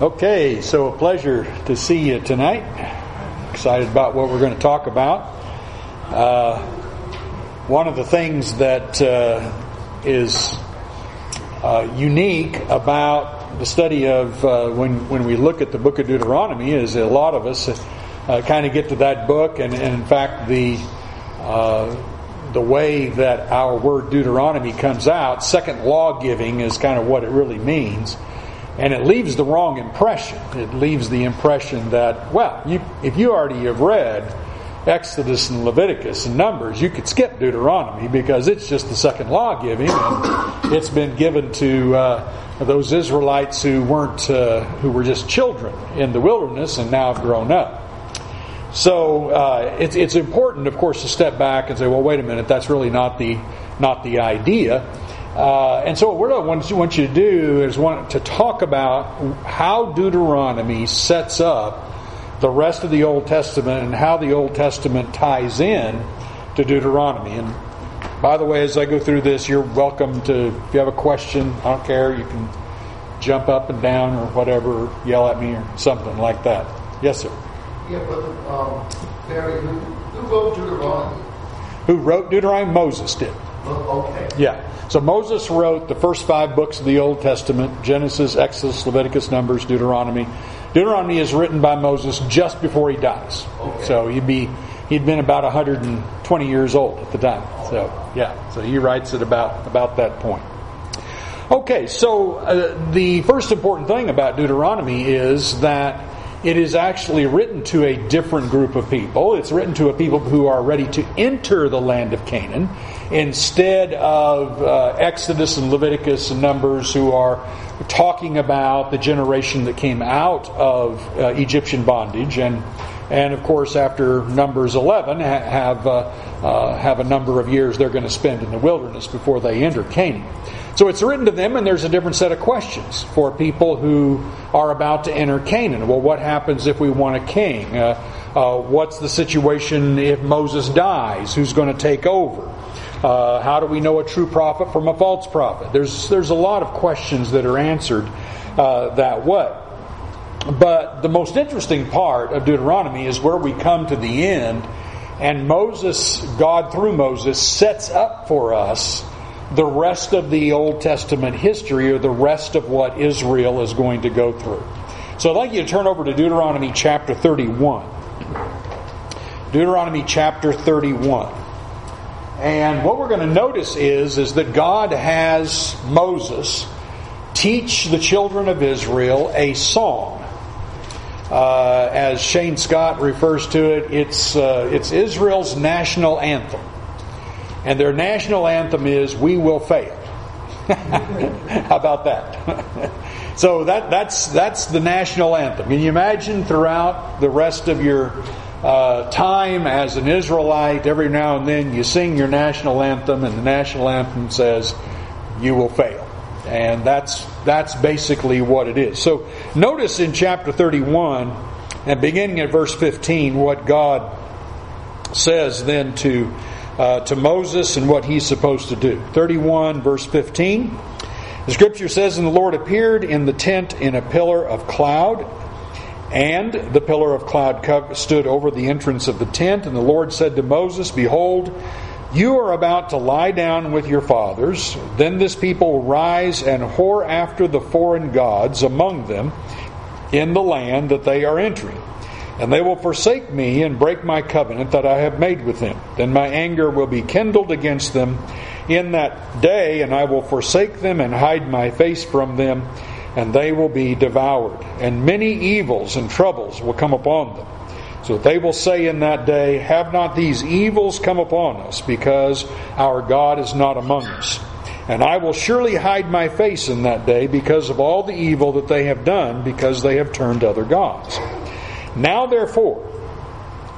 Okay, so a pleasure to see you tonight. Excited about what we're going to talk about. Uh, one of the things that uh, is uh, unique about the study of uh, when when we look at the book of Deuteronomy is a lot of us uh, kind of get to that book, and, and in fact the uh, the way that our word Deuteronomy comes out, second law giving is kind of what it really means. And it leaves the wrong impression. It leaves the impression that, well, you, if you already have read Exodus and Leviticus and Numbers, you could skip Deuteronomy because it's just the second law giving, and it's been given to uh, those Israelites who weren't, uh, who were just children in the wilderness and now have grown up. So uh, it's, it's important, of course, to step back and say, well, wait a minute, that's really not the not the idea. Uh, and so, what I want, want you to do is want to talk about how Deuteronomy sets up the rest of the Old Testament and how the Old Testament ties in to Deuteronomy. And by the way, as I go through this, you're welcome to, if you have a question, I don't care, you can jump up and down or whatever, yell at me or something like that. Yes, sir. Yeah, but um, Berry, who, who wrote Deuteronomy? Who wrote Deuteronomy? Moses did. Oh, okay. Yeah. So Moses wrote the first five books of the Old Testament Genesis, Exodus, Leviticus, Numbers, Deuteronomy. Deuteronomy is written by Moses just before he dies. Okay. So he'd be he'd been about 120 years old at the time. So yeah, so he writes it about about that point. Okay, so uh, the first important thing about Deuteronomy is that it is actually written to a different group of people. It's written to a people who are ready to enter the land of Canaan instead of uh, Exodus and Leviticus and Numbers who are talking about the generation that came out of uh, Egyptian bondage and and of course after Numbers 11 have uh, uh, have a number of years they're going to spend in the wilderness before they enter Canaan. So it's written to them, and there's a different set of questions for people who are about to enter Canaan. Well, what happens if we want a king? Uh, uh, what's the situation if Moses dies? Who's going to take over? Uh, how do we know a true prophet from a false prophet? There's there's a lot of questions that are answered uh, that way. But the most interesting part of Deuteronomy is where we come to the end, and Moses, God through Moses, sets up for us the rest of the Old Testament history or the rest of what Israel is going to go through. So I'd like you to turn over to Deuteronomy chapter 31. Deuteronomy chapter 31. And what we're going to notice is, is that God has Moses teach the children of Israel a song. Uh, as Shane Scott refers to it, it's, uh, it's Israel's national anthem and their national anthem is "We Will Fail." How about that? so that that's that's the national anthem. Can you imagine throughout the rest of your uh, time as an Israelite, every now and then you sing your national anthem, and the national anthem says, "You will fail," and that's that's basically what it is. So notice in chapter thirty-one and beginning at verse fifteen what God says then to uh, to Moses and what he's supposed to do. 31, verse 15. The scripture says, And the Lord appeared in the tent in a pillar of cloud, and the pillar of cloud stood over the entrance of the tent. And the Lord said to Moses, Behold, you are about to lie down with your fathers. Then this people will rise and whore after the foreign gods among them in the land that they are entering. And they will forsake me and break my covenant that I have made with them. Then my anger will be kindled against them in that day, and I will forsake them and hide my face from them, and they will be devoured. And many evils and troubles will come upon them. So they will say in that day, Have not these evils come upon us, because our God is not among us? And I will surely hide my face in that day because of all the evil that they have done, because they have turned other gods. Now, therefore,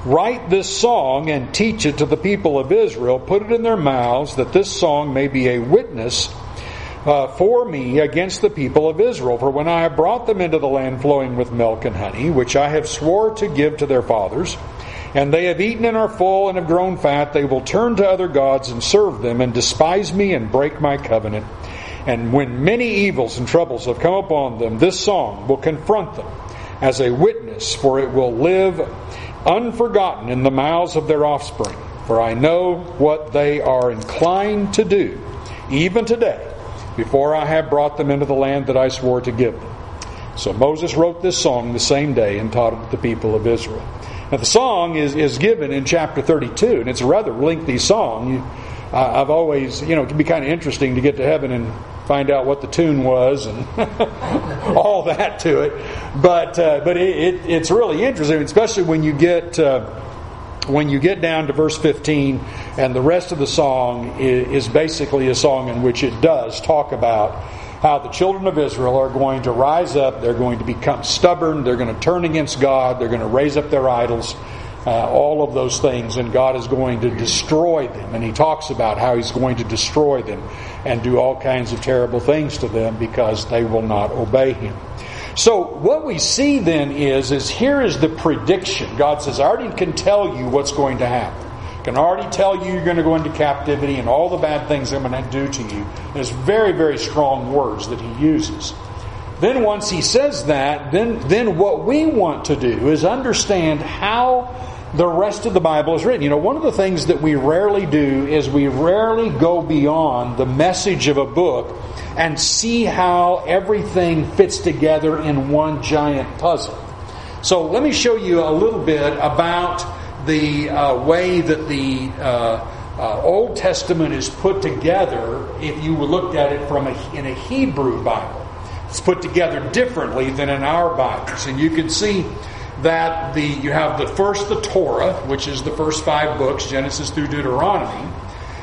write this song and teach it to the people of Israel. Put it in their mouths, that this song may be a witness uh, for me against the people of Israel. For when I have brought them into the land flowing with milk and honey, which I have swore to give to their fathers, and they have eaten and are full and have grown fat, they will turn to other gods and serve them, and despise me and break my covenant. And when many evils and troubles have come upon them, this song will confront them as a witness, for it will live unforgotten in the mouths of their offspring. For I know what they are inclined to do, even today, before I have brought them into the land that I swore to give them. So Moses wrote this song the same day and taught it to the people of Israel. Now, the song is, is given in chapter 32, and it's a rather lengthy song. You, uh, I've always, you know, it can be kind of interesting to get to heaven and find out what the tune was and all that to it. But uh, but it, it, it's really interesting, especially when you get uh, when you get down to verse 15, and the rest of the song is, basically a song in which it does talk about how the children of Israel are going to rise up, they're going to become stubborn, they're going to turn against God, they're going to raise up their idols, uh, all of those things, and God is going to destroy them. And he talks about how he's going to destroy them and do all kinds of terrible things to them because they will not obey him. So what we see then is, is here is the prediction. God says, I already can tell you what's going to happen. I can already tell you you're going to go into captivity and all the bad things I'm going to do to you. There's very, very strong words that he uses. Then once he says that, then, then what we want to do is understand how the rest of the Bible is written. You know, one of the things that we rarely do is we rarely go beyond the message of a book and see how everything fits together in one giant puzzle. So let me show you a little bit about the uh, way that the uh, uh, Old Testament is put together if you looked at it from a, in a Hebrew Bible. It's put together differently than in our Bibles. And you can see that the you have the first the Torah, which is the first five books, Genesis through Deuteronomy,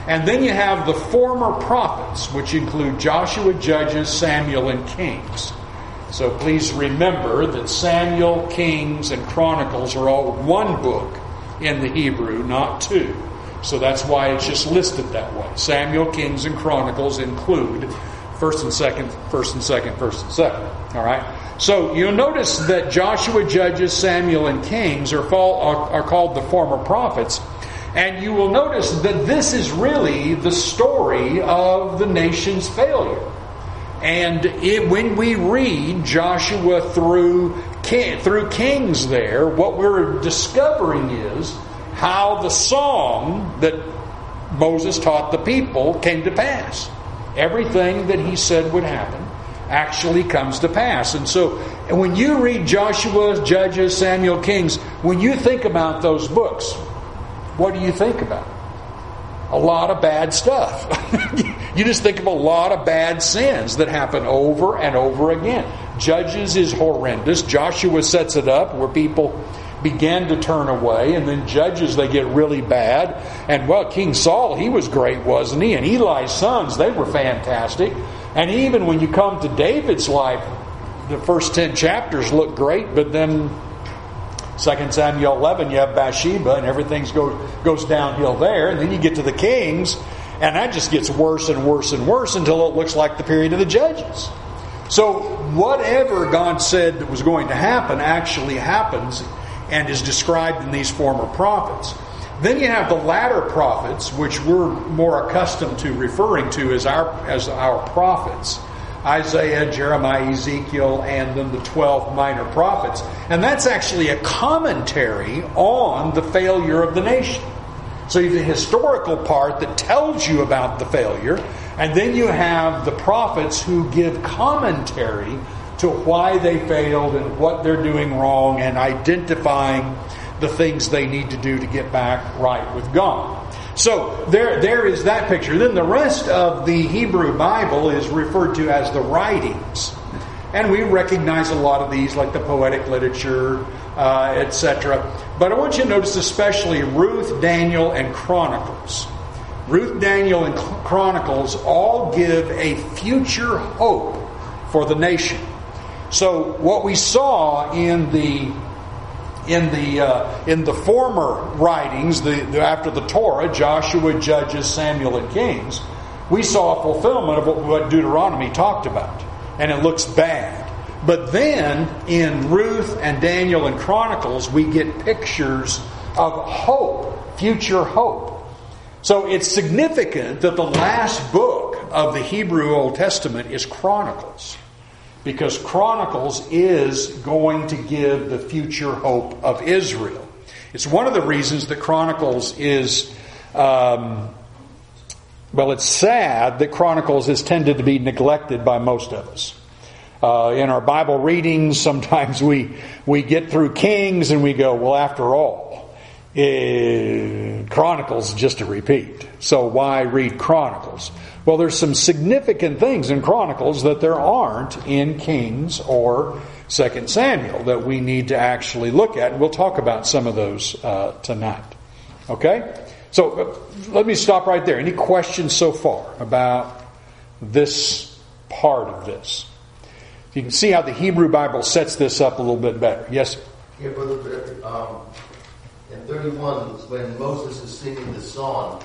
and then you have the former prophets, which include Joshua, Judges, Samuel, and Kings. So please remember that Samuel, Kings, and Chronicles are all one book in the Hebrew, not two. So that's why it's just listed that way. Samuel, Kings, and Chronicles include first and second, first and second, first and second. All right. So you'll notice that Joshua, Judges, Samuel, and Kings are, fall, are, are called the former prophets. And you will notice that this is really the story of the nation's failure. And it, when we read Joshua through through Kings, there, what we're discovering is how the song that Moses taught the people came to pass. Everything that he said would happen actually comes to pass. And so when you read Joshua, Judges, Samuel, Kings, when you think about those books, what do you think about? A lot of bad stuff. you just think of a lot of bad sins that happen over and over again. Judges is horrendous. Joshua sets it up where people begin to turn away, and then Judges, they get really bad. And well, King Saul, he was great, wasn't he? And Eli's sons, they were fantastic. And even when you come to David's life, the first 10 chapters look great, but then 2 Samuel 11, you have Bathsheba, and everything goes, goes downhill there. And then you get to the kings, and that just gets worse and worse and worse until it looks like the period of the judges. So, whatever God said that was going to happen actually happens and is described in these former prophets. Then you have the latter prophets, which we're more accustomed to referring to as our, as our prophets. Isaiah, Jeremiah, Ezekiel, and then the 12 minor prophets. And that's actually a commentary on the failure of the nation. So you have the historical part that tells you about the failure, and then you have the prophets who give commentary to why they failed and what they're doing wrong and identifying the things they need to do to get back right with God. So there, there is that picture. Then the rest of the Hebrew Bible is referred to as the writings. And we recognize a lot of these, like the poetic literature, uh, etc. But I want you to notice especially Ruth, Daniel, and Chronicles. Ruth, Daniel, and Chronicles all give a future hope for the nation. So what we saw in the in the uh, in the former writings, the, the, after the Torah, Joshua, Judges, Samuel, and Kings, we saw a fulfillment of what, what Deuteronomy talked about, and it looks bad. But then in Ruth and Daniel and Chronicles, we get pictures of hope, future hope. So it's significant that the last book of the Hebrew Old Testament is Chronicles. Because Chronicles is going to give the future hope of Israel. It's one of the reasons that Chronicles is, um, well, it's sad that Chronicles has tended to be neglected by most of us. Uh, in our Bible readings, sometimes we, we get through Kings and we go, well, after all, uh, Chronicles just a repeat. So why read Chronicles? Well, there's some significant things in Chronicles that there aren't in Kings or Second Samuel that we need to actually look at. And we'll talk about some of those uh, tonight. Okay? So uh, let me stop right there. Any questions so far about this part of this? You can see how the Hebrew Bible sets this up a little bit better. Yes? Yeah, Brother, um, in 31, when Moses is singing the song,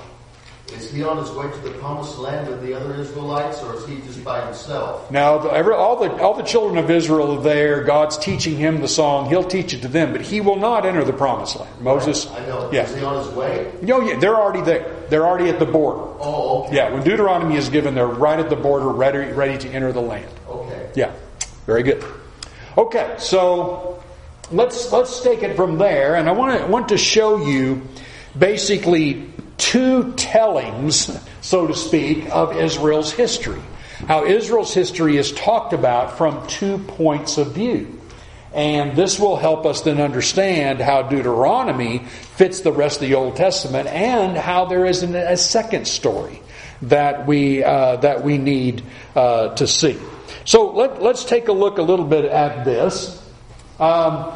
is he on his way to the promised land with the other Israelites, or is he just by himself? Now, all the all the children of Israel are there. God's teaching him the song. He'll teach it to them, but he will not enter the promised land. Moses, I know. Yeah. Is he on his way? No, yeah, they're already there. They're already at the border. Oh, okay. Yeah, when Deuteronomy is given, they're right at the border, ready ready to enter the land. Okay. Yeah, very good. Okay, so let's let's take it from there, and I want to want to show you basically two tellings, so to speak, of Israel's history. How Israel's history is talked about from two points of view. And this will help us then understand how Deuteronomy fits the rest of the Old Testament and how there is an, a second story that we, uh, that we need uh, to see. So let, us take a look a little bit at this. Um,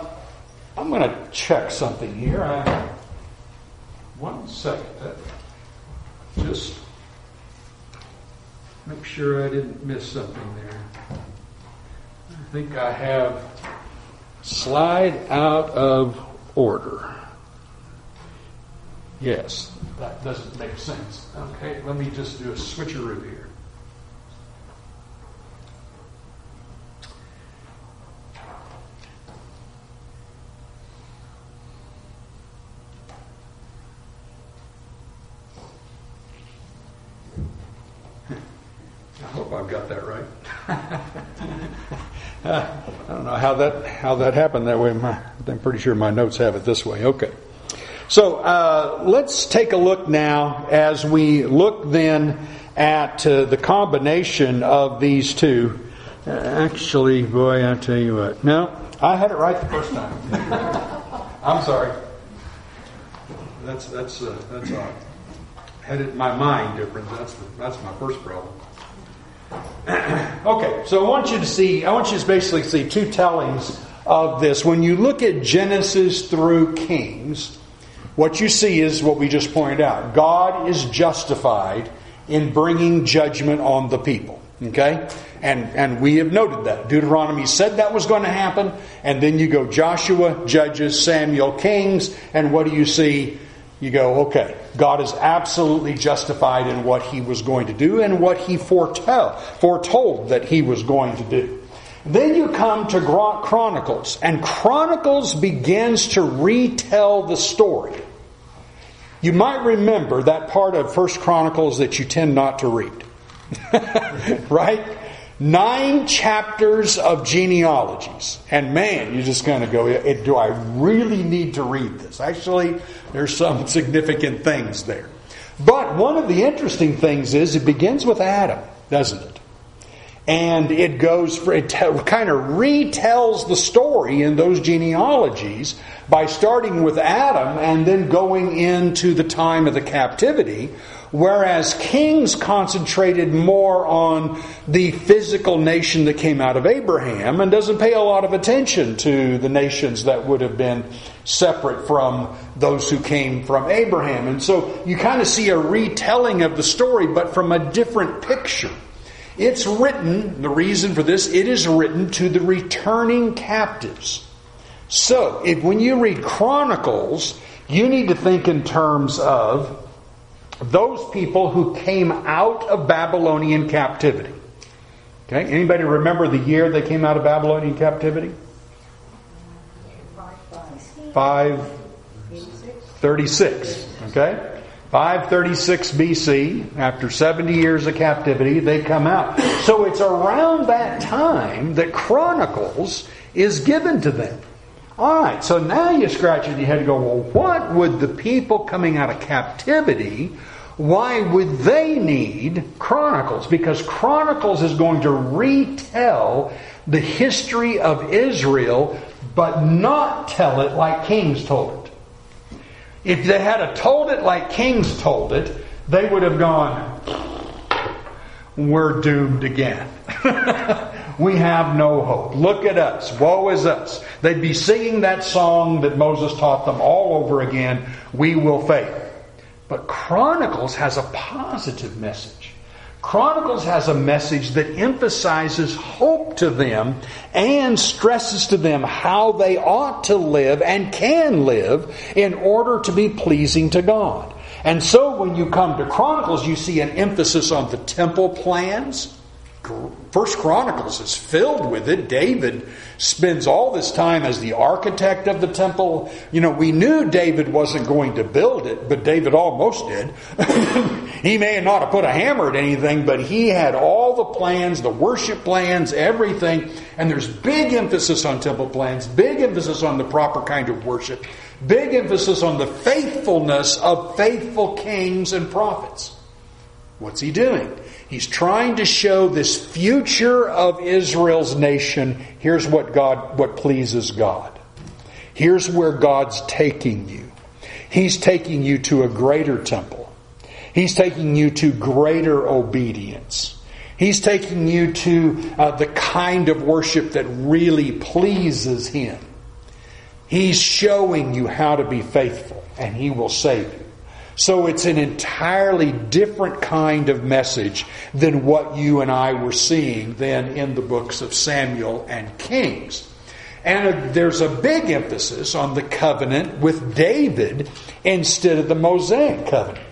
I'm going to check something here. I, one second. Uh, just make sure I didn't miss something there. I think I have slide out of order. Yes, that doesn't make sense. Okay, let me just do a switcheroo here. Hope I've got that right. uh, I don't know how that how that happened that way. My, I'm pretty sure my notes have it this way. Okay. So uh, let's take a look now as we look then at uh, the combination of these two. Uh, actually, boy, I tell you what. No, I had it right the first time. I'm sorry. That's that's uh, that's odd. Had it in my mind different. That's the, that's my first problem. okay, so I want you to see, I want you to basically see two tellings of this. When you look at Genesis through Kings, what you see is what we just pointed out. God is justified in bringing judgment on the people. Okay? And, and we have noted that. Deuteronomy said that was going to happen. And then you go Joshua, Judges, Samuel, Kings. And what do you see? You go, okay, God is absolutely justified in what he was going to do and what he foretell, foretold that he was going to do. Then you come to Chronicles, and Chronicles begins to retell the story. You might remember that part of First Chronicles that you tend not to read. right? Nine chapters of genealogies. And man, you're just going to go, eh, do I really need to read this? Actually, there's some significant things there. But one of the interesting things is it begins with Adam, doesn't it? And it goes for, it kind of retells the story in those genealogies by starting with Adam and then going into the time of the captivity, whereas Kings concentrated more on the physical nation that came out of Abraham and doesn't pay a lot of attention to the nations that would have been separate from those who came from Abraham. And so you kind of see a retelling of the story, but from a different picture. It's written, the reason for this, it is written to the returning captives. So, if when you read Chronicles, you need to think in terms of those people who came out of Babylonian captivity. Okay, anybody remember the year they came out of Babylonian captivity? 536. Okay? 536 BC, after 70 years of captivity, they come out. So it's around that time that Chronicles is given to them. All right, so now you scratch your head and go, well, what would the people coming out of captivity, why would they need Chronicles? Because Chronicles is going to retell the history of Israel, but not tell it like Kings told it. If they had told it like kings told it, they would have gone, We're doomed again. we have no hope. Look at us. Woe is us. They'd be singing that song that Moses taught them all over again. We will fail. But Chronicles has a positive message. Chronicles has a message that emphasizes hope to them and stresses to them how they ought to live and can live in order to be pleasing to God. And so when you come to Chronicles, you see an emphasis on the temple plans, First Chronicles is filled with it. David spends all this time as the architect of the temple. You know, we knew David wasn't going to build it, but David almost did. he may not have put a hammer at anything, but he had all the plans, the worship plans, everything. And there's big emphasis on temple plans, big emphasis on the proper kind of worship, big emphasis on the faithfulness of faithful kings and prophets. What's he doing? He's trying to show this future of Israel's nation. Here's what God, what pleases God. Here's where God's taking you. He's taking you to a greater temple. He's taking you to greater obedience. He's taking you to uh, the kind of worship that really pleases Him. He's showing you how to be faithful, and He will save you. So it's an entirely different kind of message than what you and I were seeing then in the books of Samuel and Kings. And there's a big emphasis on the covenant with David instead of the Mosaic covenant.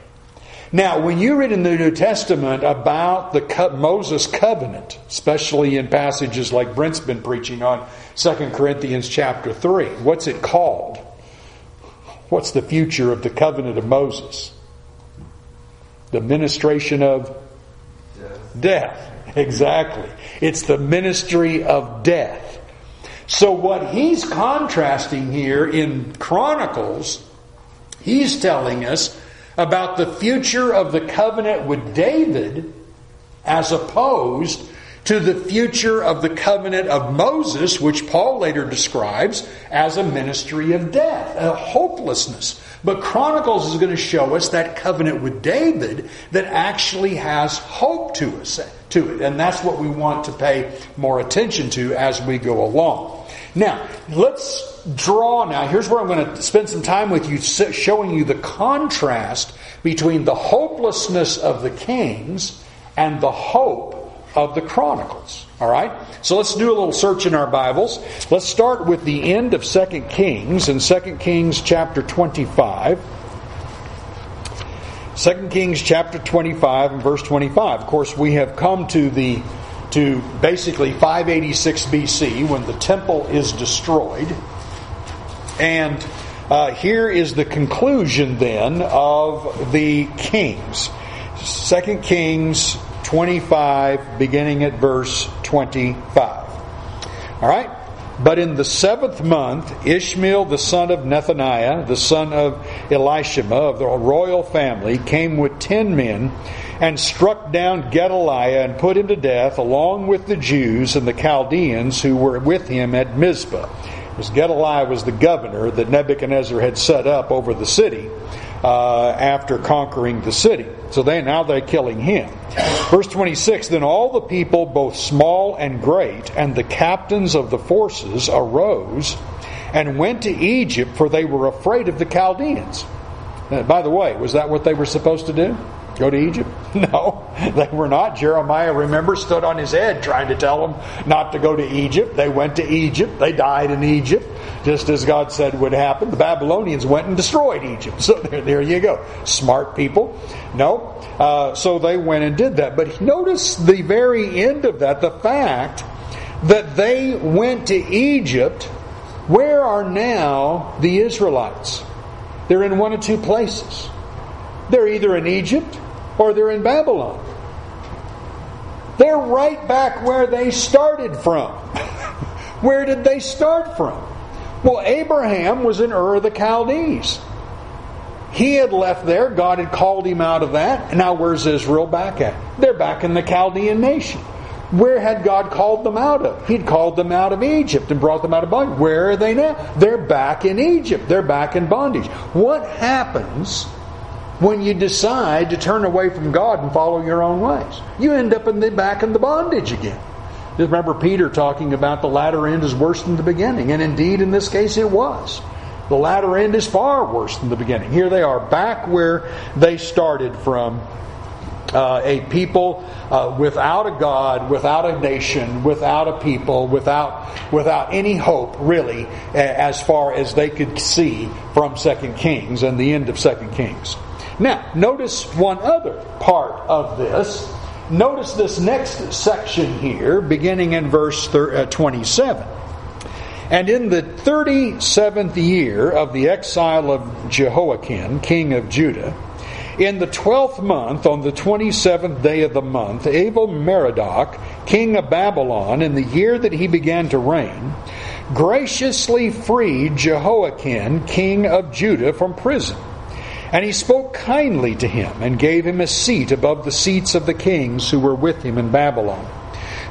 Now, when you read in the New Testament about the Moses covenant, especially in passages like Brent's been preaching on 2 Corinthians chapter 3, what's it called? What's the future of the covenant of Moses? The ministration of death. death. Exactly. It's the ministry of death. So what he's contrasting here in Chronicles, he's telling us about the future of the covenant with David as opposed to the future of the covenant of Moses, which Paul later describes as a ministry of death, a hopelessness. But Chronicles is going to show us that covenant with David that actually has hope to us, to it. And that's what we want to pay more attention to as we go along. Now, let's draw now. Here's where I'm going to spend some time with you showing you the contrast between the hopelessness of the kings and the hope of the Chronicles. All right? So let's do a little search in our Bibles. Let's start with the end of 2 Kings in 2 Kings chapter 25. 2 Kings chapter 25 and verse 25. Of course, we have come to the to basically 586 BC when the temple is destroyed. And uh, here is the conclusion then of the kings. 2 Kings 25, beginning at verse 25. All right? But in the seventh month, Ishmael the son of Nethaniah, the son of Elishama of the royal family, came with ten men and struck down Gedaliah and put him to death, along with the Jews and the Chaldeans who were with him at Mizpah. Because Gedaliah was the governor that Nebuchadnezzar had set up over the city uh, after conquering the city. So they now they're killing him. Verse 26 Then all the people, both small and great, and the captains of the forces arose and went to Egypt, for they were afraid of the Chaldeans. Uh, by the way, was that what they were supposed to do? Go to Egypt? No, they were not. Jeremiah, remember, stood on his head trying to tell them not to go to Egypt. They went to Egypt. They died in Egypt, just as God said would happen. The Babylonians went and destroyed Egypt. So there, there you go. Smart people. No. Uh, so they went and did that. But notice the very end of that, the fact that they went to Egypt. Where are now the Israelites? They're in one of two places. They're either in Egypt or they're in Babylon. They're right back where they started from. where did they start from? Well, Abraham was in Ur of the Chaldees. He had left there. God had called him out of that. Now where's Israel back at? They're back in the Chaldean nation. Where had God called them out of? He'd called them out of Egypt and brought them out of bondage. Where are they now? They're back in Egypt. They're back in bondage. What happens when you decide to turn away from God and follow your own ways? You end up in the back in the bondage again. Just remember Peter talking about the latter end is worse than the beginning, and indeed in this case it was. The latter end is far worse than the beginning. Here they are back where they started from uh, a people uh, without a God, without a nation, without a people, without without any hope, really, as far as they could see from Second Kings and the end of Second Kings. Now, notice one other part of this. Notice this next section here, beginning in verse uh, 27. And in the 37th year of the exile of Jehoiachin, king of Judah, in the twelfth month, on the twenty seventh day of the month, Abel Merodach, king of Babylon, in the year that he began to reign, graciously freed Jehoiachin, king of Judah, from prison. And he spoke kindly to him and gave him a seat above the seats of the kings who were with him in Babylon.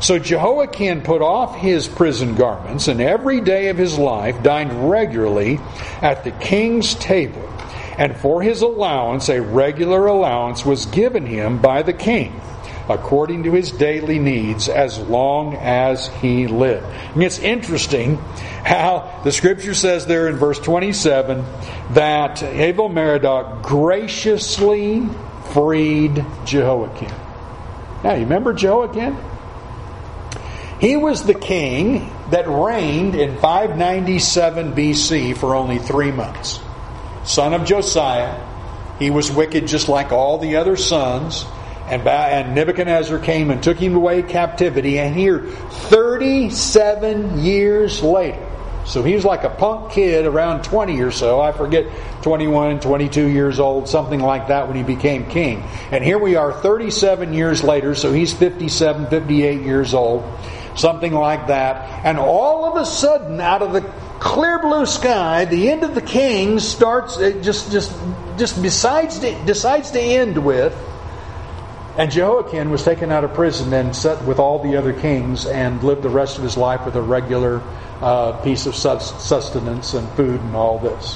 So Jehoiachin put off his prison garments and every day of his life dined regularly at the king's table and for his allowance, a regular allowance was given him by the king, according to his daily needs, as long as he lived. I mean, it's interesting how the scripture says there in verse 27 that Abel Merodach graciously freed Jehoiachin. Now, you remember Jehoiachin? He was the king that reigned in 597 BC for only three months son of Josiah. He was wicked just like all the other sons. And, and Nebuchadnezzar came and took him away captivity. And here, 37 years later, so he was like a punk kid around 20 or so. I forget, 21, 22 years old, something like that when he became king. And here we are 37 years later, so he's 57, 58 years old, something like that. And all of a sudden, out of the clear blue sky, the end of the king starts it just just just besides decides to end with and Jehoiachin was taken out of prison and set with all the other kings and lived the rest of his life with a regular uh, piece of sustenance and food and all this.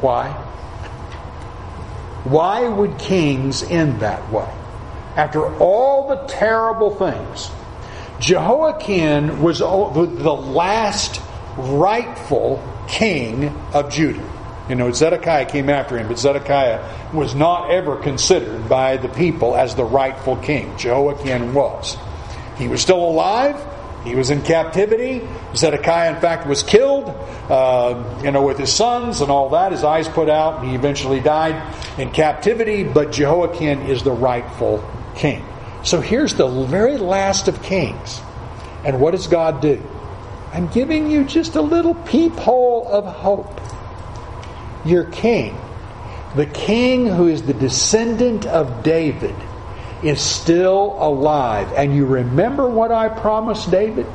Why? Why would kings end that way? After all the terrible things Jehoiachin was the last rightful king of Judah. You know, Zedekiah came after him, but Zedekiah was not ever considered by the people as the rightful king. Jehoiachin was. He was still alive. He was in captivity. Zedekiah, in fact, was killed, uh, you know, with his sons and all that. His eyes put out, and he eventually died in captivity. But Jehoiachin is the rightful king. So here's the very last of kings. And what does God do? I'm giving you just a little peephole of hope. Your king, the king who is the descendant of David, is still alive. And you remember what I promised David?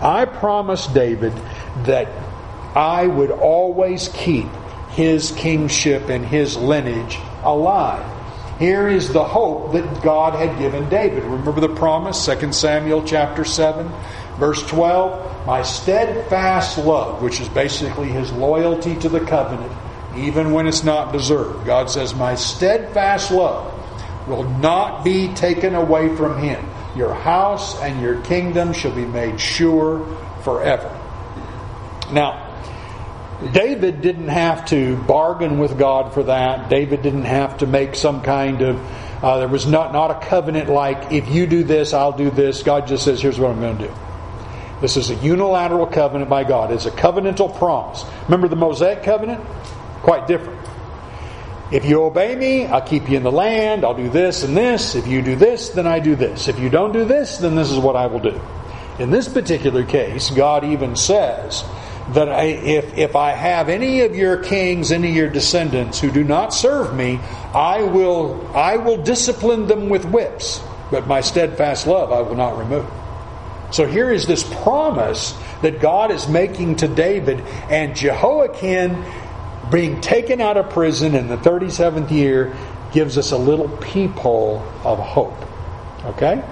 I promised David that I would always keep his kingship and his lineage alive. Here is the hope that God had given David. Remember the promise, 2 Samuel chapter 7, verse 12? My steadfast love, which is basically his loyalty to the covenant, even when it's not deserved. God says, My steadfast love will not be taken away from him. Your house and your kingdom shall be made sure forever. Now, David didn't have to bargain with God for that. David didn't have to make some kind of uh, there was not not a covenant like if you do this, I'll do this. God just says, "Here's what I'm going to do." This is a unilateral covenant by God. It's a covenantal promise. Remember the Mosaic covenant? Quite different. If you obey me, I'll keep you in the land. I'll do this and this. If you do this, then I do this. If you don't do this, then this is what I will do. In this particular case, God even says that I, if, if I have any of your kings, any of your descendants who do not serve me, I will, I will discipline them with whips, but my steadfast love I will not remove. So here is this promise that God is making to David, and Jehoiachin, being taken out of prison in the 37th year, gives us a little peephole of hope. Okay?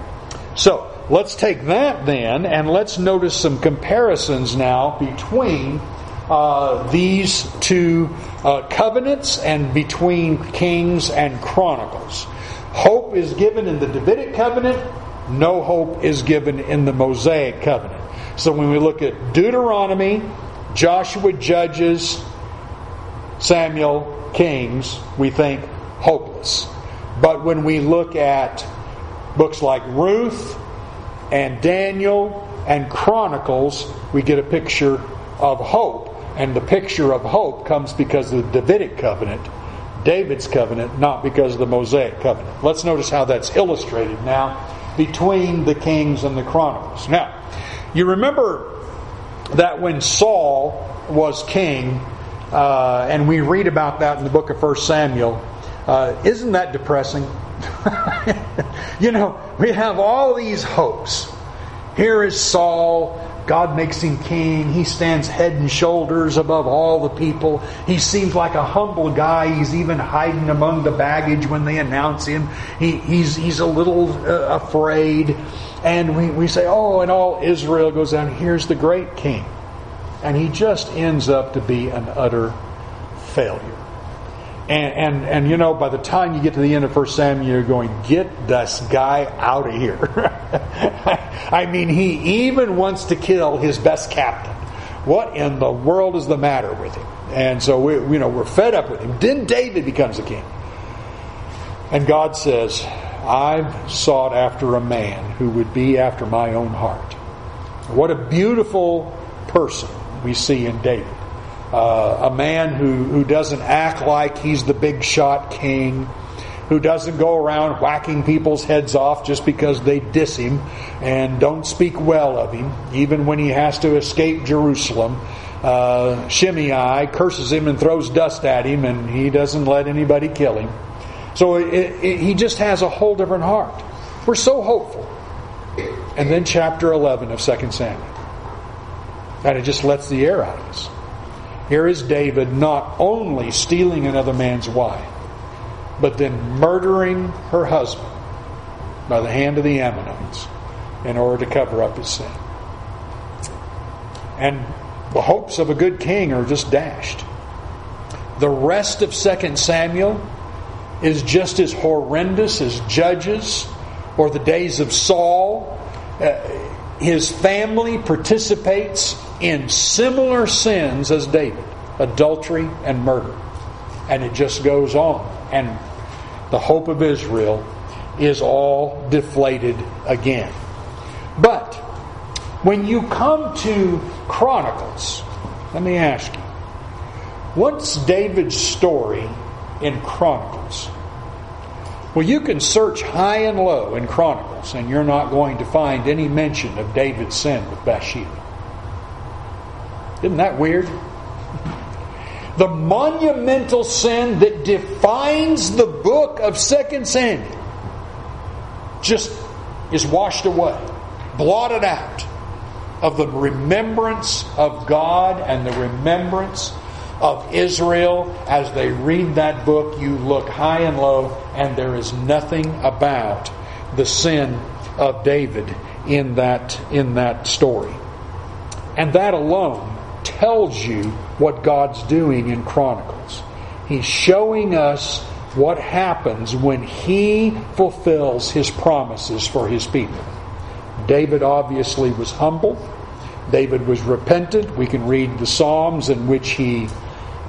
So, let's take that then, and let's notice some comparisons now between uh, these two uh, covenants and between Kings and Chronicles. Hope is given in the Davidic covenant, no hope is given in the Mosaic covenant. So when we look at Deuteronomy, Joshua, Judges, Samuel, Kings, we think hopeless. But when we look at books like Ruth and Daniel and Chronicles, we get a picture of hope. And the picture of hope comes because of the Davidic covenant, David's covenant, not because of the Mosaic covenant. Let's notice how that's illustrated now between the Kings and the Chronicles. Now, you remember that when Saul was king, uh, and we read about that in the book of 1 Samuel, uh, isn't that depressing? you know, we have all these hopes. Here is Saul. God makes him king. He stands head and shoulders above all the people. He seems like a humble guy. He's even hiding among the baggage when they announce him. He, he's, he's a little uh, afraid. And we, we say, oh, and all Israel goes down. Here's the great king. And he just ends up to be an utter failure. And, and, and you know, by the time you get to the end of 1 Samuel, you're going, get this guy out of here. I mean, he even wants to kill his best captain. What in the world is the matter with him? And so we, you know, we're fed up with him. Then David becomes a king. And God says, I've sought after a man who would be after my own heart. What a beautiful person we see in David uh, a man who, who doesn't act like he's the big shot king, who doesn't go around whacking people's heads off just because they diss him and don't speak well of him, even when he has to escape Jerusalem. Uh, Shimei curses him and throws dust at him, and he doesn't let anybody kill him. So it, it, he just has a whole different heart. We're so hopeful. And then chapter 11 of 2 Samuel. And it just lets the air out of us. Here is David not only stealing another man's wife, but then murdering her husband by the hand of the Ammonites in order to cover up his sin. And the hopes of a good king are just dashed. The rest of 2 Samuel is just as horrendous as Judges or the days of Saul. Uh, his family participates in similar sins as David adultery and murder. And it just goes on. And the hope of Israel is all deflated again. But when you come to Chronicles, let me ask you, what's David's story in Chronicles? Well, you can search high and low in Chronicles, and you're not going to find any mention of David's sin with Bathsheba. Isn't that weird? The monumental sin that defines the book of 2 Samuel just is washed away, blotted out of the remembrance of God and the remembrance of Israel. As they read that book, you look high and low, and there is nothing about the sin of David in that, in that story. And that alone tells you what God's doing in Chronicles. He's showing us what happens when He fulfills His promises for His people. David obviously was humble. David was repentant. We can read the Psalms in which he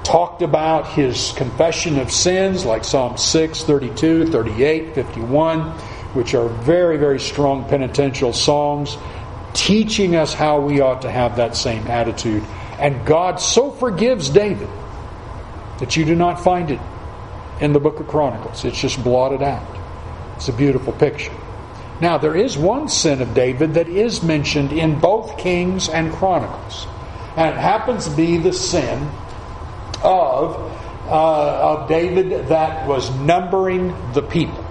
talked about his confession of sins, like Psalm 6, 32, 38, 51, which are very, very strong penitential songs, teaching us how we ought to have that same attitude and God so forgives David that you do not find it in the book of Chronicles. It's just blotted out. It's a beautiful picture. Now, there is one sin of David that is mentioned in both Kings and Chronicles. and it happens to be the sin of, uh, of David that was numbering the people.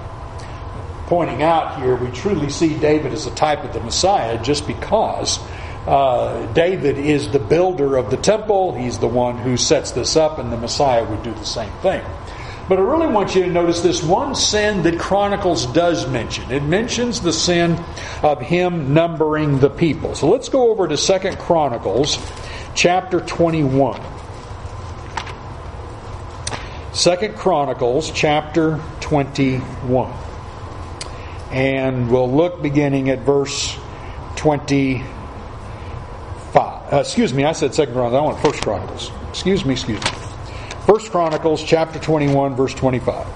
Pointing out here, we truly see David as a type of the Messiah just because uh, David is the builder of the temple. He's the one who sets this up, and the Messiah would do the same thing. But I really want you to notice this one sin that Chronicles does mention. It mentions the sin of him numbering the people. So let's go over to Second Chronicles chapter 21. Second Chronicles chapter 21. And we'll look beginning at verse 25. Uh, excuse me, I said Second Chronicles. I want First Chronicles. Excuse me, excuse me. First Chronicles chapter 21 verse 25.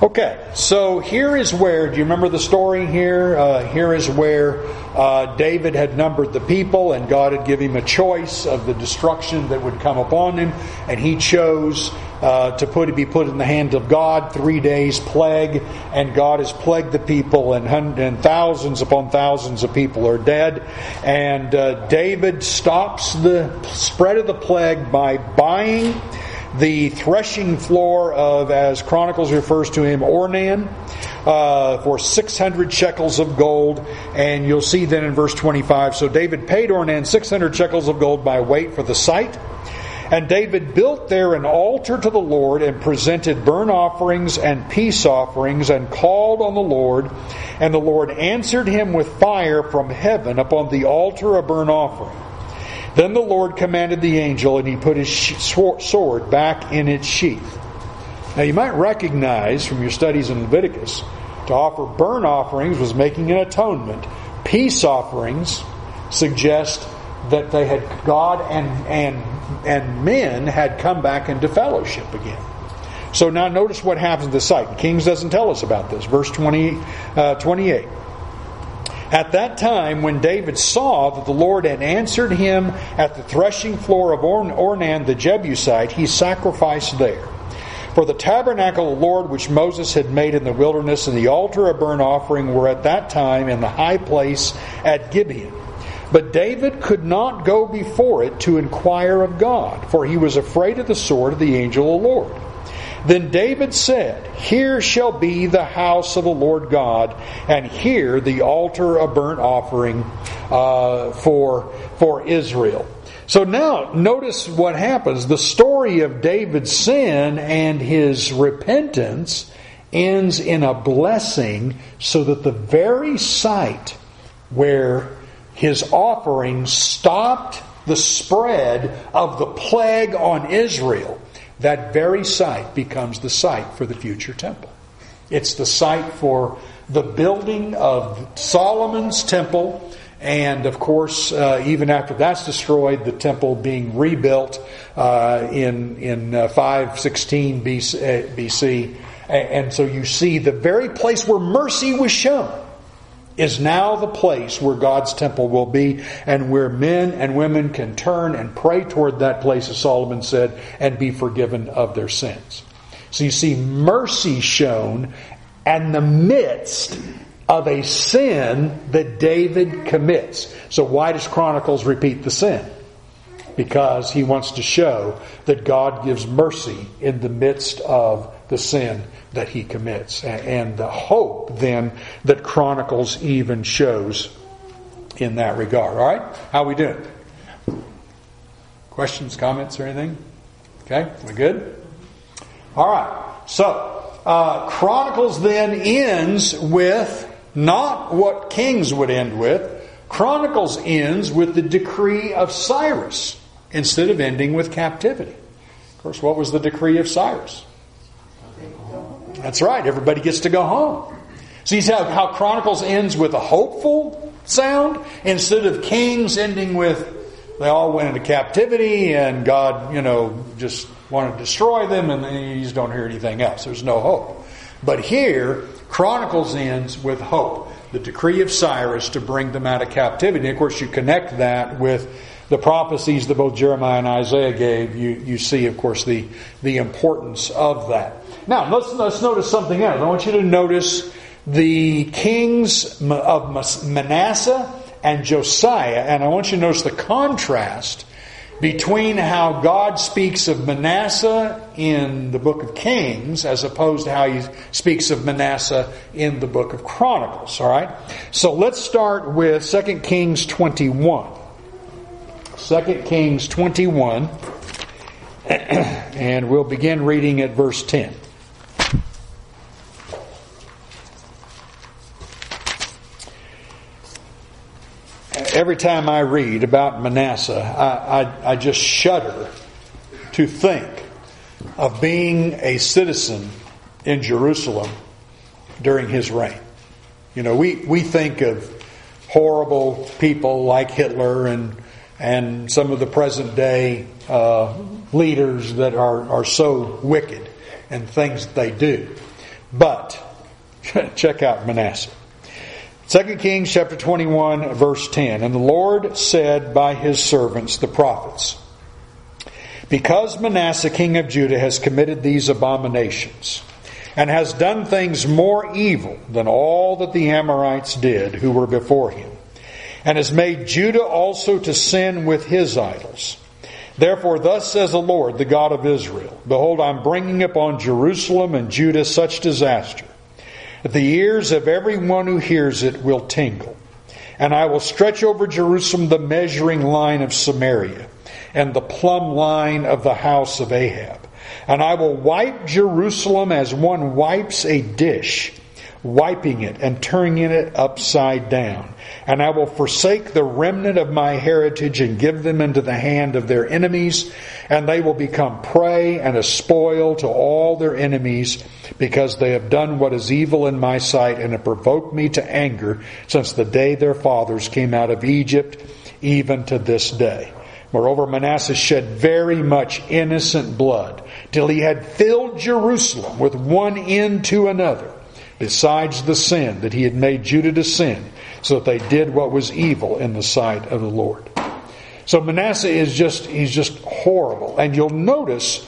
Okay, so here is where, do you remember the story here? Uh, here is where uh, David had numbered the people, and God had given him a choice of the destruction that would come upon him, and he chose uh, to put be put in the hands of God. Three days plague, and God has plagued the people, and, hundreds, and thousands upon thousands of people are dead. And uh, David stops the spread of the plague by buying the threshing floor of, as Chronicles refers to him, Ornan, uh, for 600 shekels of gold. And you'll see then in verse 25 so David paid Ornan 600 shekels of gold by weight for the site. And David built there an altar to the Lord and presented burnt offerings and peace offerings and called on the Lord. And the Lord answered him with fire from heaven upon the altar of burnt offering. Then the Lord commanded the angel, and he put his sword back in its sheath. Now you might recognize from your studies in Leviticus, to offer burnt offerings was making an atonement. Peace offerings suggest that they had God and and and men had come back into fellowship again. So now notice what happens to the site. Kings doesn't tell us about this. Verse 20, uh, 28. At that time, when David saw that the Lord had answered him at the threshing floor of Ornan the Jebusite, he sacrificed there. For the tabernacle of the Lord which Moses had made in the wilderness and the altar of burnt offering were at that time in the high place at Gibeon. But David could not go before it to inquire of God, for he was afraid of the sword of the angel of the Lord. Then David said, Here shall be the house of the Lord God, and here the altar of burnt offering uh, for, for Israel. So now, notice what happens. The story of David's sin and his repentance ends in a blessing so that the very site where his offering stopped the spread of the plague on Israel that very site becomes the site for the future temple. It's the site for the building of Solomon's temple, and of course, uh, even after that's destroyed, the temple being rebuilt uh, in in uh, 516 BC, BC. And so you see the very place where mercy was shown is now the place where God's temple will be and where men and women can turn and pray toward that place, as Solomon said, and be forgiven of their sins. So you see mercy shown in the midst of a sin that David commits. So why does Chronicles repeat the sin? Because he wants to show that God gives mercy in the midst of the sin that he commits. And the hope then that Chronicles even shows in that regard. All right? How we doing? Questions, comments, or anything? Okay, we good? All right. So, uh, Chronicles then ends with not what Kings would end with. Chronicles ends with the decree of Cyrus instead of ending with captivity. Of course, what was the decree of Cyrus? That's right. Everybody gets to go home. See how, how Chronicles ends with a hopeful sound instead of Kings ending with they all went into captivity and God, you know, just wanted to destroy them and you just don't hear anything else. There's no hope. But here, Chronicles ends with hope. The decree of Cyrus to bring them out of captivity. And of course, you connect that with the prophecies that both Jeremiah and Isaiah gave. You, you see, of course, the, the importance of that. Now, let's, let's notice something else. I want you to notice the kings of Manasseh and Josiah. And I want you to notice the contrast between how God speaks of Manasseh in the book of Kings as opposed to how he speaks of Manasseh in the book of Chronicles. All right? So let's start with 2 Kings 21. 2 Kings 21, and we'll begin reading at verse 10. Every time I read about Manasseh, I, I, I just shudder to think of being a citizen in Jerusalem during his reign. You know, we, we think of horrible people like Hitler and and some of the present day uh, leaders that are, are so wicked and things they do. But check out Manasseh. 2 Kings chapter 21 verse 10. And the Lord said by his servants, the prophets, Because Manasseh king of Judah has committed these abominations, and has done things more evil than all that the Amorites did who were before him, and has made Judah also to sin with his idols. Therefore, thus says the Lord, the God of Israel, Behold, I'm bringing upon Jerusalem and Judah such disaster the ears of everyone who hears it will tingle. And I will stretch over Jerusalem the measuring line of Samaria and the plumb line of the house of Ahab. And I will wipe Jerusalem as one wipes a dish wiping it and turning it upside down. And I will forsake the remnant of my heritage and give them into the hand of their enemies, and they will become prey and a spoil to all their enemies, because they have done what is evil in my sight and have provoked me to anger since the day their fathers came out of Egypt, even to this day. Moreover, Manasseh shed very much innocent blood, till he had filled Jerusalem with one end to another besides the sin that he had made Judah to sin, so that they did what was evil in the sight of the Lord. So Manasseh is just, he's just horrible. And you'll notice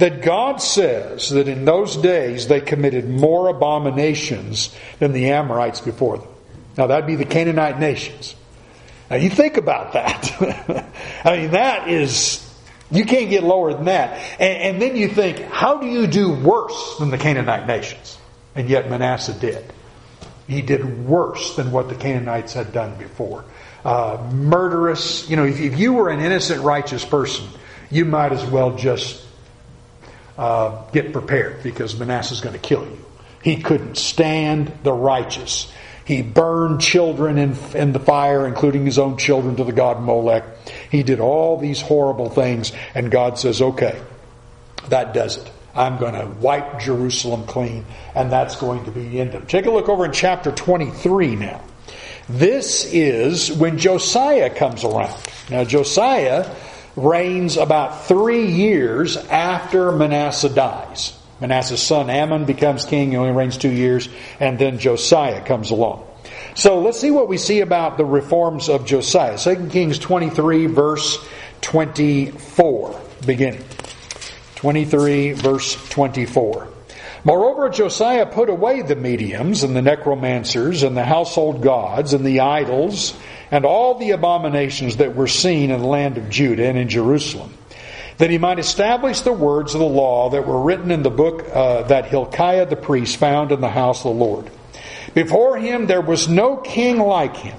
that God says that in those days they committed more abominations than the Amorites before them. Now that'd be the Canaanite nations. Now you think about that. I mean, that is, you can't get lower than that. And, and then you think, how do you do worse than the Canaanite nations? And yet Manasseh did. He did worse than what the Canaanites had done before. Uh, murderous, you know, if, if, you were an innocent, righteous person, you might as well just uh, get prepared because Manasseh's going to kill you. He couldn't stand the righteous. He burned children in, in the fire, including his own children, to the god Molech. He did all these horrible things, and God says, okay, that does it. I'm going to wipe Jerusalem clean, and that's going to be the end of it. Take a look over in chapter 23 now. This is when Josiah comes around. Now, Josiah reigns about three years after Manasseh dies. Manasseh's son Amon becomes king, he only reigns two years, and then Josiah comes along. So let's see what we see about the reforms of Josiah. 2 Kings 23, verse 24, beginning. 23, verse 24. Moreover, Josiah put away the mediums and the necromancers and the household gods and the idols and all the abominations that were seen in the land of Judah and in Jerusalem, that he might establish the words of the law that were written in the book uh, that Hilkiah the priest found in the house of the Lord. Before him there was no king like him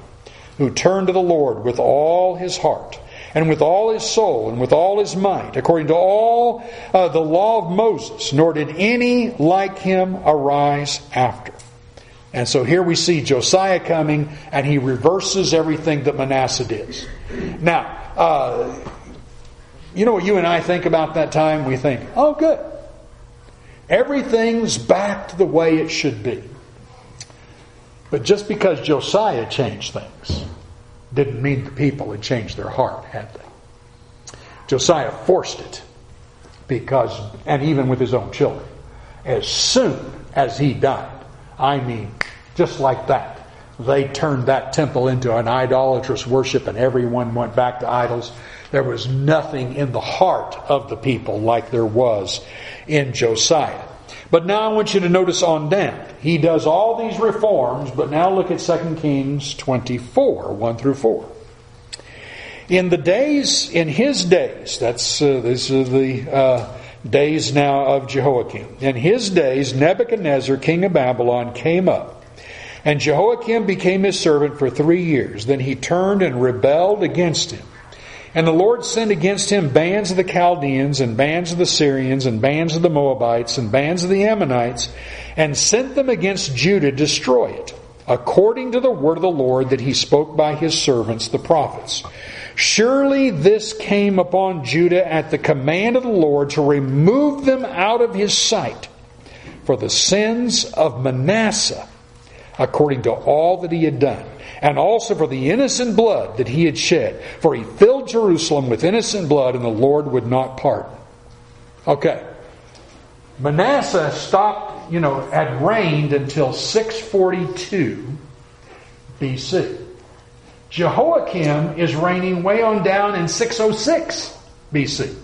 who turned to the Lord with all his heart and with all his soul and with all his might, according to all uh, the law of Moses, nor did any like him arise after. And so here we see Josiah coming, and he reverses everything that Manasseh did. Now, uh, you know what you and I think about that time? We think, oh, good. Everything's back to the way it should be. But just because Josiah changed things, didn't mean the people had changed their heart, had they? Josiah forced it because, and even with his own children, as soon as he died, I mean, just like that, they turned that temple into an idolatrous worship and everyone went back to idols. There was nothing in the heart of the people like there was in Josiah. But now I want you to notice on down. He does all these reforms, but now look at 2 Kings 24, 1 through 4. In the days, in his days, that's uh, these are the uh, days now of Jehoiakim. In his days, Nebuchadnezzar, king of Babylon, came up, and Jehoiakim became his servant for three years. Then he turned and rebelled against him. And the Lord sent against him bands of the Chaldeans, and bands of the Syrians, and bands of the Moabites, and bands of the Ammonites, and sent them against Judah to destroy it, according to the word of the Lord that he spoke by his servants, the prophets. Surely this came upon Judah at the command of the Lord to remove them out of his sight for the sins of Manasseh, according to all that he had done and also for the innocent blood that he had shed. For he filled Jerusalem with innocent blood, and the Lord would not pardon. Okay. Manasseh stopped, you know, had reigned until 642 BC. Jehoiakim is reigning way on down in 606 BC.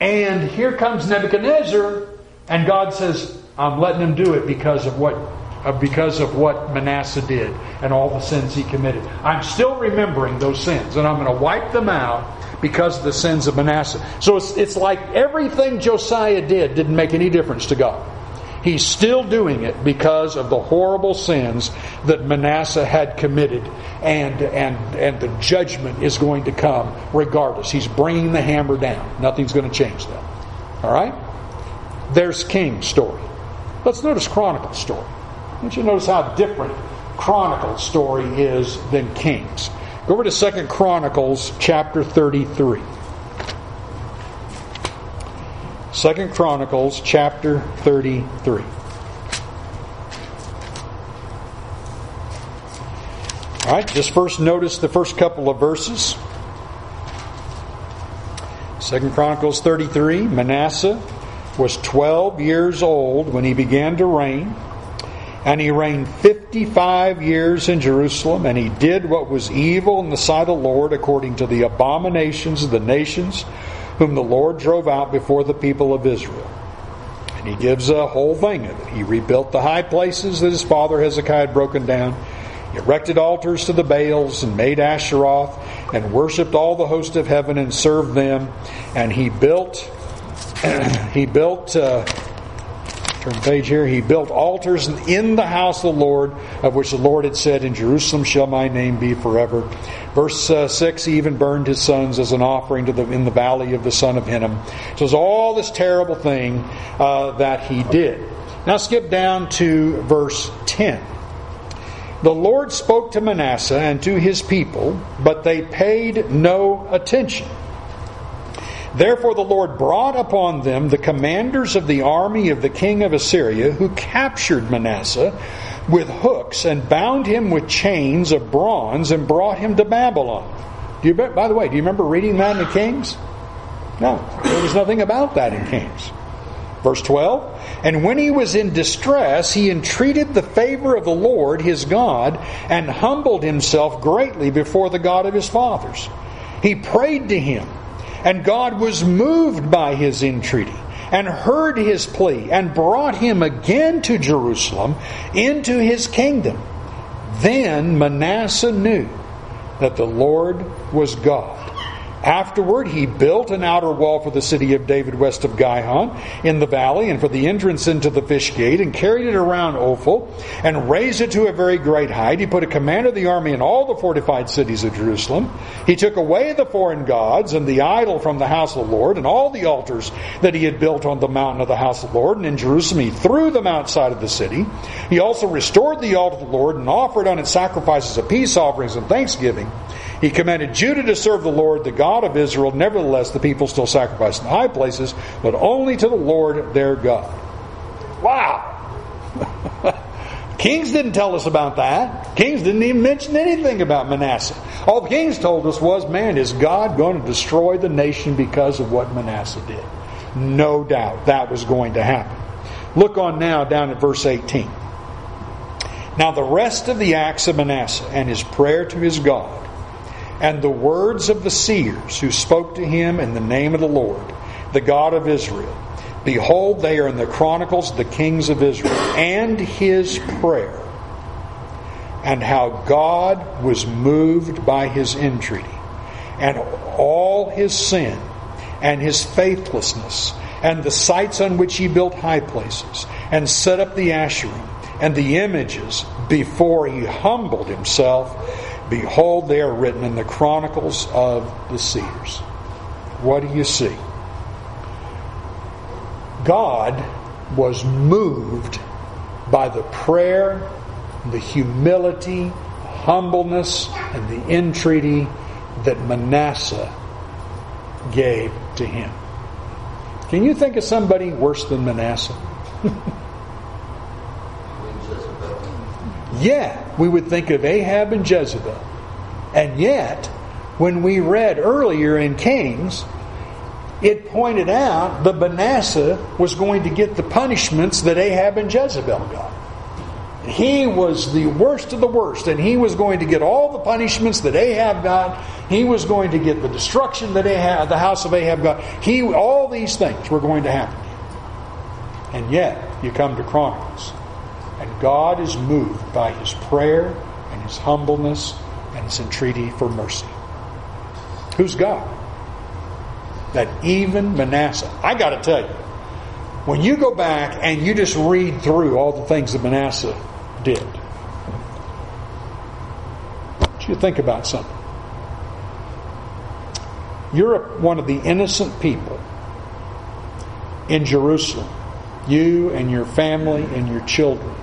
And here comes Nebuchadnezzar, and God says, I'm letting him do it because of what uh, because of what Manasseh did and all the sins he committed. I'm still remembering those sins, and I'm going to wipe them out because of the sins of Manasseh. So it's, it's like everything Josiah did didn't make any difference to God. He's still doing it because of the horrible sins that Manasseh had committed, and, and, and the judgment is going to come regardless. He's bringing the hammer down. Nothing's going to change that. All right? There's King's story. Let's notice Chronicles' story. Want you notice how different Chronicles story is than Kings. Go over to Second Chronicles chapter 33. Second Chronicles chapter 33. All right, just first notice the first couple of verses. Second Chronicles 33, Manasseh was 12 years old when he began to reign and he reigned 55 years in Jerusalem, and he did what was evil in the sight of the Lord according to the abominations of the nations whom the Lord drove out before the people of Israel. And he gives a whole thing of it. He rebuilt the high places that his father Hezekiah had broken down. He erected altars to the Baals and made Asheroth and worshipped all the host of heaven and served them. And he built, he built, uh, Turn page here. He built altars in the house of the Lord, of which the Lord had said, In Jerusalem shall my name be forever. Verse uh, 6, he even burned his sons as an offering to the, in the valley of the son of Hinnom. So it's all this terrible thing uh, that he did. Now skip down to verse 10. The Lord spoke to Manasseh and to his people, but they paid no attention. Therefore, the Lord brought upon them the commanders of the army of the king of Assyria, who captured Manasseh with hooks and bound him with chains of bronze and brought him to Babylon. Do you, by the way, do you remember reading that in the Kings? No, there was nothing about that in Kings. Verse 12 And when he was in distress, he entreated the favor of the Lord his God and humbled himself greatly before the God of his fathers. He prayed to him and God was moved by his entreaty and heard his plea and brought him again to Jerusalem into his kingdom. Then Manasseh knew that the Lord was God. Afterward, he built an outer wall for the city of David west of Gihon in the valley and for the entrance into the fish gate and carried it around Ophel and raised it to a very great height. He put a command of the army in all the fortified cities of Jerusalem. He took away the foreign gods and the idol from the house of the Lord and all the altars that he had built on the mountain of the house of the Lord. And in Jerusalem, he threw them outside of the city. He also restored the altar of the Lord and offered on it sacrifices of peace offerings and thanksgiving. He commanded Judah to serve the Lord, the God of Israel. Nevertheless, the people still sacrificed in high places, but only to the Lord their God. Wow! Kings didn't tell us about that. Kings didn't even mention anything about Manasseh. All the Kings told us was, man, is God going to destroy the nation because of what Manasseh did? No doubt that was going to happen. Look on now down at verse 18. Now, the rest of the acts of Manasseh and his prayer to his God and the words of the seers who spoke to him in the name of the Lord, the God of Israel, Behold, they are in the Chronicles of the kings of Israel, and his prayer, and how God was moved by his entreaty, and all his sin, and his faithlessness, and the sites on which he built high places, and set up the Asherim, and the images before he humbled himself. Behold, they are written in the Chronicles of the Seers. What do you see? God was moved by the prayer, the humility, humbleness, and the entreaty that Manasseh gave to him. Can you think of somebody worse than Manasseh? yeah, we would think of Ahab and Jezebel. And yet, when we read earlier in Kings, it pointed out that Manasseh was going to get the punishments that Ahab and Jezebel got. He was the worst of the worst, and he was going to get all the punishments that Ahab got. He was going to get the destruction that Ahab, the house of Ahab got. He, all these things were going to happen. And yet, you come to Chronicles, God is moved by his prayer and his humbleness and his entreaty for mercy. Who's God? That even Manasseh, I got to tell you, when you go back and you just read through all the things that Manasseh did, you think about something. You're one of the innocent people in Jerusalem, you and your family and your children,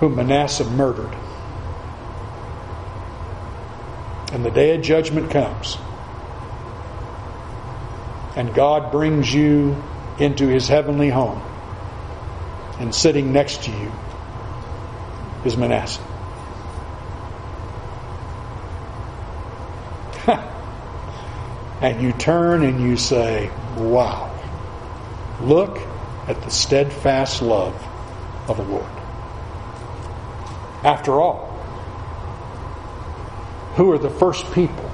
whom Manasseh murdered. And the day of judgment comes and God brings you into his heavenly home, and sitting next to you is Manasseh. and you turn and you say, Wow, look at the steadfast love of the Lord. After all, who are the first people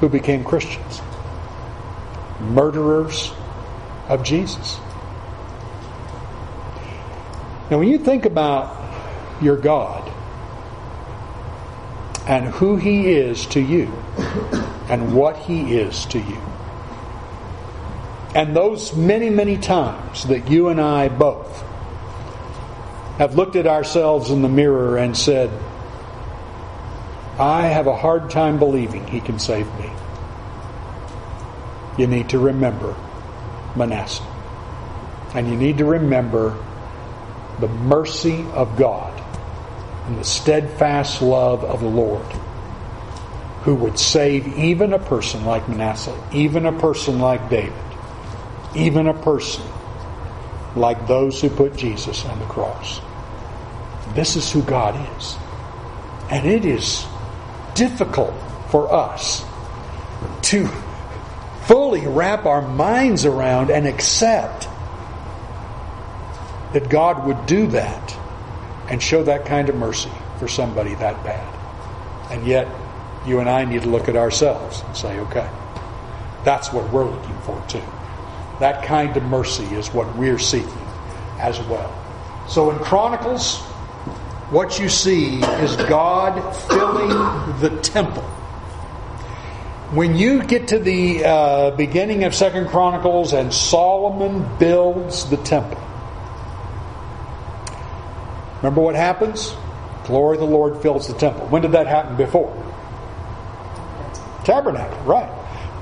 who became Christians? murderers of Jesus. Now, when you think about your God and who He is to you and what He is to you, and those many, many times that you and I both have looked at ourselves in the mirror and said, I have a hard time believing He can save me you need to remember Manasseh. And you need to remember the mercy of God and the steadfast love of the Lord who would save even a person like Manasseh, even a person like David, even a person like those who put Jesus on the cross. This is who God is. And it is difficult for us to fully wrap our minds around and accept that God would do that and show that kind of mercy for somebody that bad. And yet, you and I need to look at ourselves and say, okay, that's what we're looking for too. That kind of mercy is what we're seeking as well. So in Chronicles, what you see is God filling the temple when you get to the uh, beginning of Second Chronicles and Solomon builds the temple, remember what happens? Glory of the Lord fills the temple. When did that happen before? Tabernacle, right.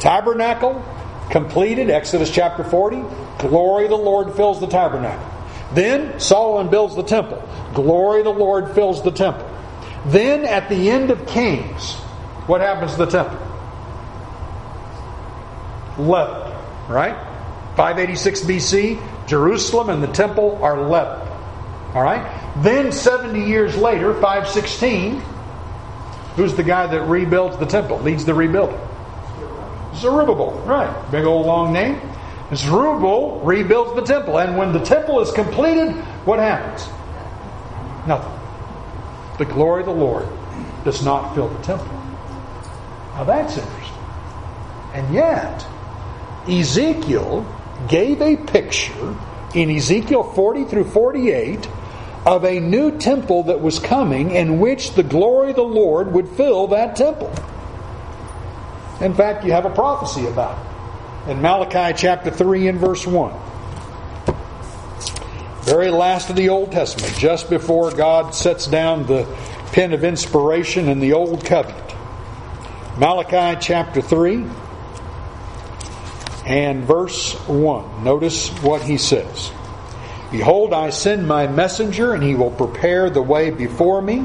Tabernacle completed, Exodus chapter 40. Glory of the Lord fills the tabernacle. Then Solomon builds the temple. Glory the Lord fills the temple. Then at the end of Kings, what happens to the temple? leveled. Right? 586 BC, Jerusalem and the temple are leveled. All right? Then 70 years later, 516, who's the guy that rebuilds the temple, leads the rebuilding? Zerubbabel, right. Big old long name. Zerubbabel rebuilds the temple. And when the temple is completed, what happens? Nothing. The glory of the Lord does not fill the temple. Now that's interesting. And yet, Ezekiel gave a picture in Ezekiel 40 through 48 of a new temple that was coming in which the glory of the Lord would fill that temple. In fact, you have a prophecy about it in Malachi chapter 3 and verse 1. Very last of the Old Testament, just before God sets down the pen of inspiration in the Old Covenant. Malachi chapter 3 and verse 1. Notice what he says. Behold, I send my messenger, and he will prepare the way before me.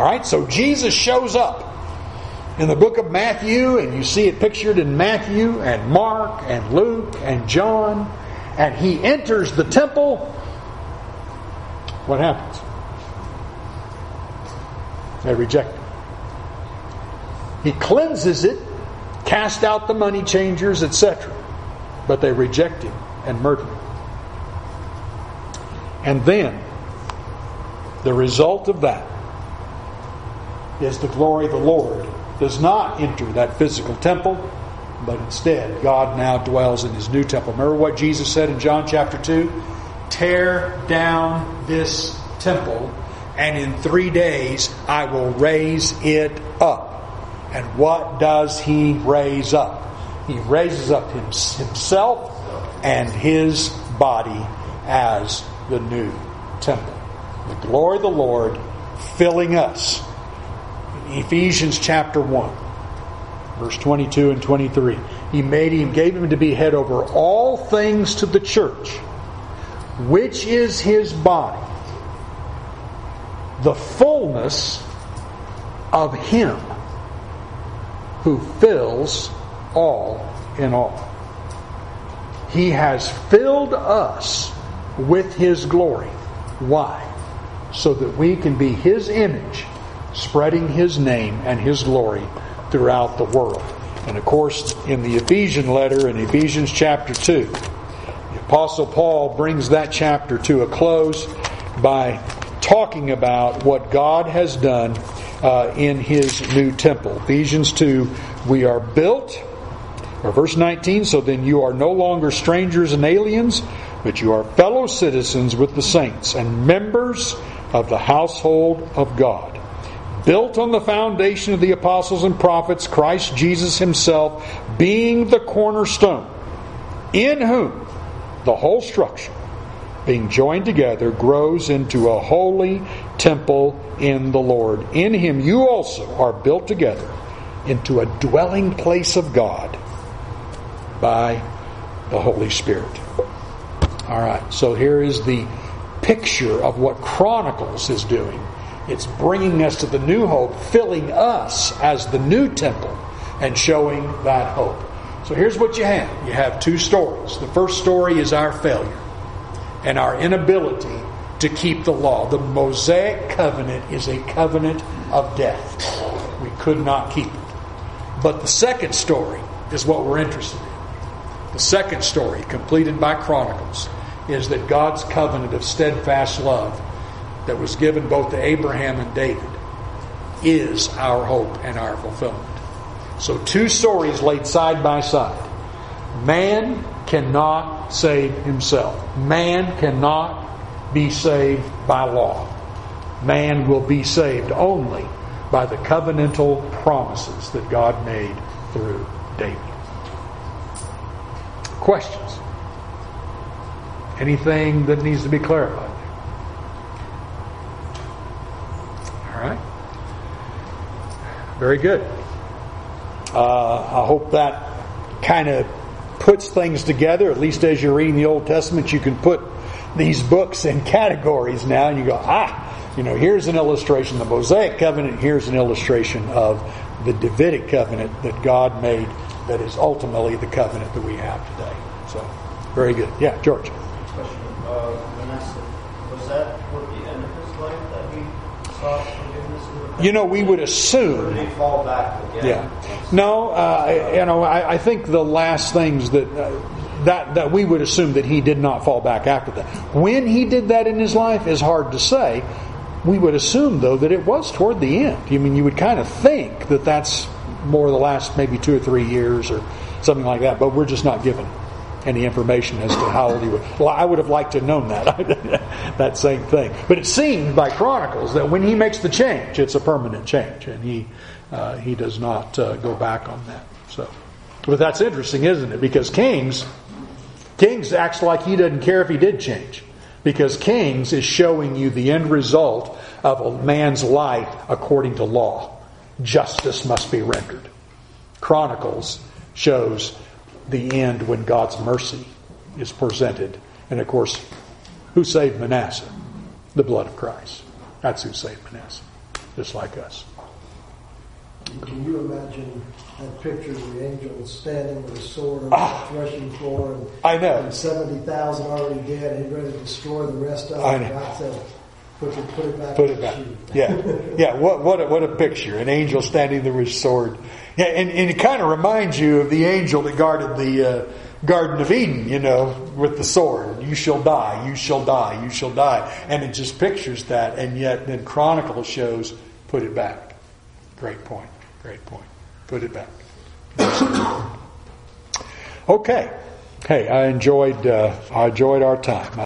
All right, so Jesus shows up in the book of Matthew, and you see it pictured in Matthew and Mark and Luke and John, and he enters the temple. What happens? They reject him. He cleanses it cast out the money changers, etc. But they reject him and murder him. And then, the result of that is the glory of the Lord does not enter that physical temple, but instead, God now dwells in his new temple. Remember what Jesus said in John chapter 2? Tear down this temple, and in three days I will raise it up. And what does he raise up? He raises up himself and his body as the new temple. The glory of the Lord filling us. Ephesians chapter 1, verse 22 and 23. He made him, gave him to be head over all things to the church, which is his body, the fullness of him who fills all in all. He has filled us with His glory. Why? So that we can be His image, spreading His name and His glory throughout the world. And of course, in the Ephesian letter, in Ephesians chapter 2, the Apostle Paul brings that chapter to a close by talking about what God has done uh, in his new temple. Ephesians 2, we are built, or verse 19, so then you are no longer strangers and aliens, but you are fellow citizens with the saints and members of the household of God. Built on the foundation of the apostles and prophets, Christ Jesus himself being the cornerstone, in whom the whole structure being joined together, grows into a holy temple in the Lord. In him you also are built together into a dwelling place of God by the Holy Spirit. All right, so here is the picture of what Chronicles is doing. It's bringing us to the new hope, filling us as the new temple, and showing that hope. So here's what you have you have two stories. The first story is our failure and our inability to keep the law. The Mosaic covenant is a covenant of death. We could not keep it. But the second story is what we're interested in. The second story, completed by Chronicles, is that God's covenant of steadfast love that was given both to Abraham and David is our hope and our fulfillment. So, two stories laid side by side. Man cannot save himself. Man cannot be saved by law. Man will be saved only by the covenantal promises that God made through David. Questions? Anything that needs to be clarified? All right. Very good. Uh, I hope that kind of puts things together. At least as you're reading the Old Testament, you can put these books in categories now, and you go, ah, you know, here's an illustration of the Mosaic covenant, here's an illustration of the Davidic covenant that God made that is ultimately the covenant that we have today. So, very good. Yeah, George. uh, Manasseh, was that toward the end of his life that he sought forgiveness? and repentance? You know, we would assume. did he fall back again? Yeah. No, uh, you know, I, I think the last things that. Uh, that, that we would assume that he did not fall back after that. When he did that in his life is hard to say. We would assume, though, that it was toward the end. I mean, you would kind of think that that's more the last maybe two or three years or something like that, but we're just not given any information as to how old he was. Well, I would have liked to have known that, that same thing. But it seems by Chronicles that when he makes the change, it's a permanent change, and he uh, he does not uh, go back on that. So, but that's interesting, isn't it? Because Kings, Kings acts like he doesn't care if he did change, because Kings is showing you the end result of a man's life according to law. Justice must be rendered. Chronicles shows the end when God's mercy is presented. And of course, who saved Manasseh? The blood of Christ. That's who saved Manasseh, just like us. Can you imagine that picture of the angel standing with a sword on Ah. the threshing floor and, I know. and 70,000 already dead and he's ready to destroy the rest of them? I know. God said, put it, put it back Put it back. Yeah, yeah. What what a, what a picture! An angel standing there with a sword. Yeah, and, and it kind of reminds you of the angel that guarded the uh, Garden of Eden. You know, with the sword. You shall die. You shall die. You shall die. And it just pictures that. And yet, then Chronicle shows put it back. Great point. Great point. Put it back. okay. Hey, I enjoyed uh, I enjoyed our time.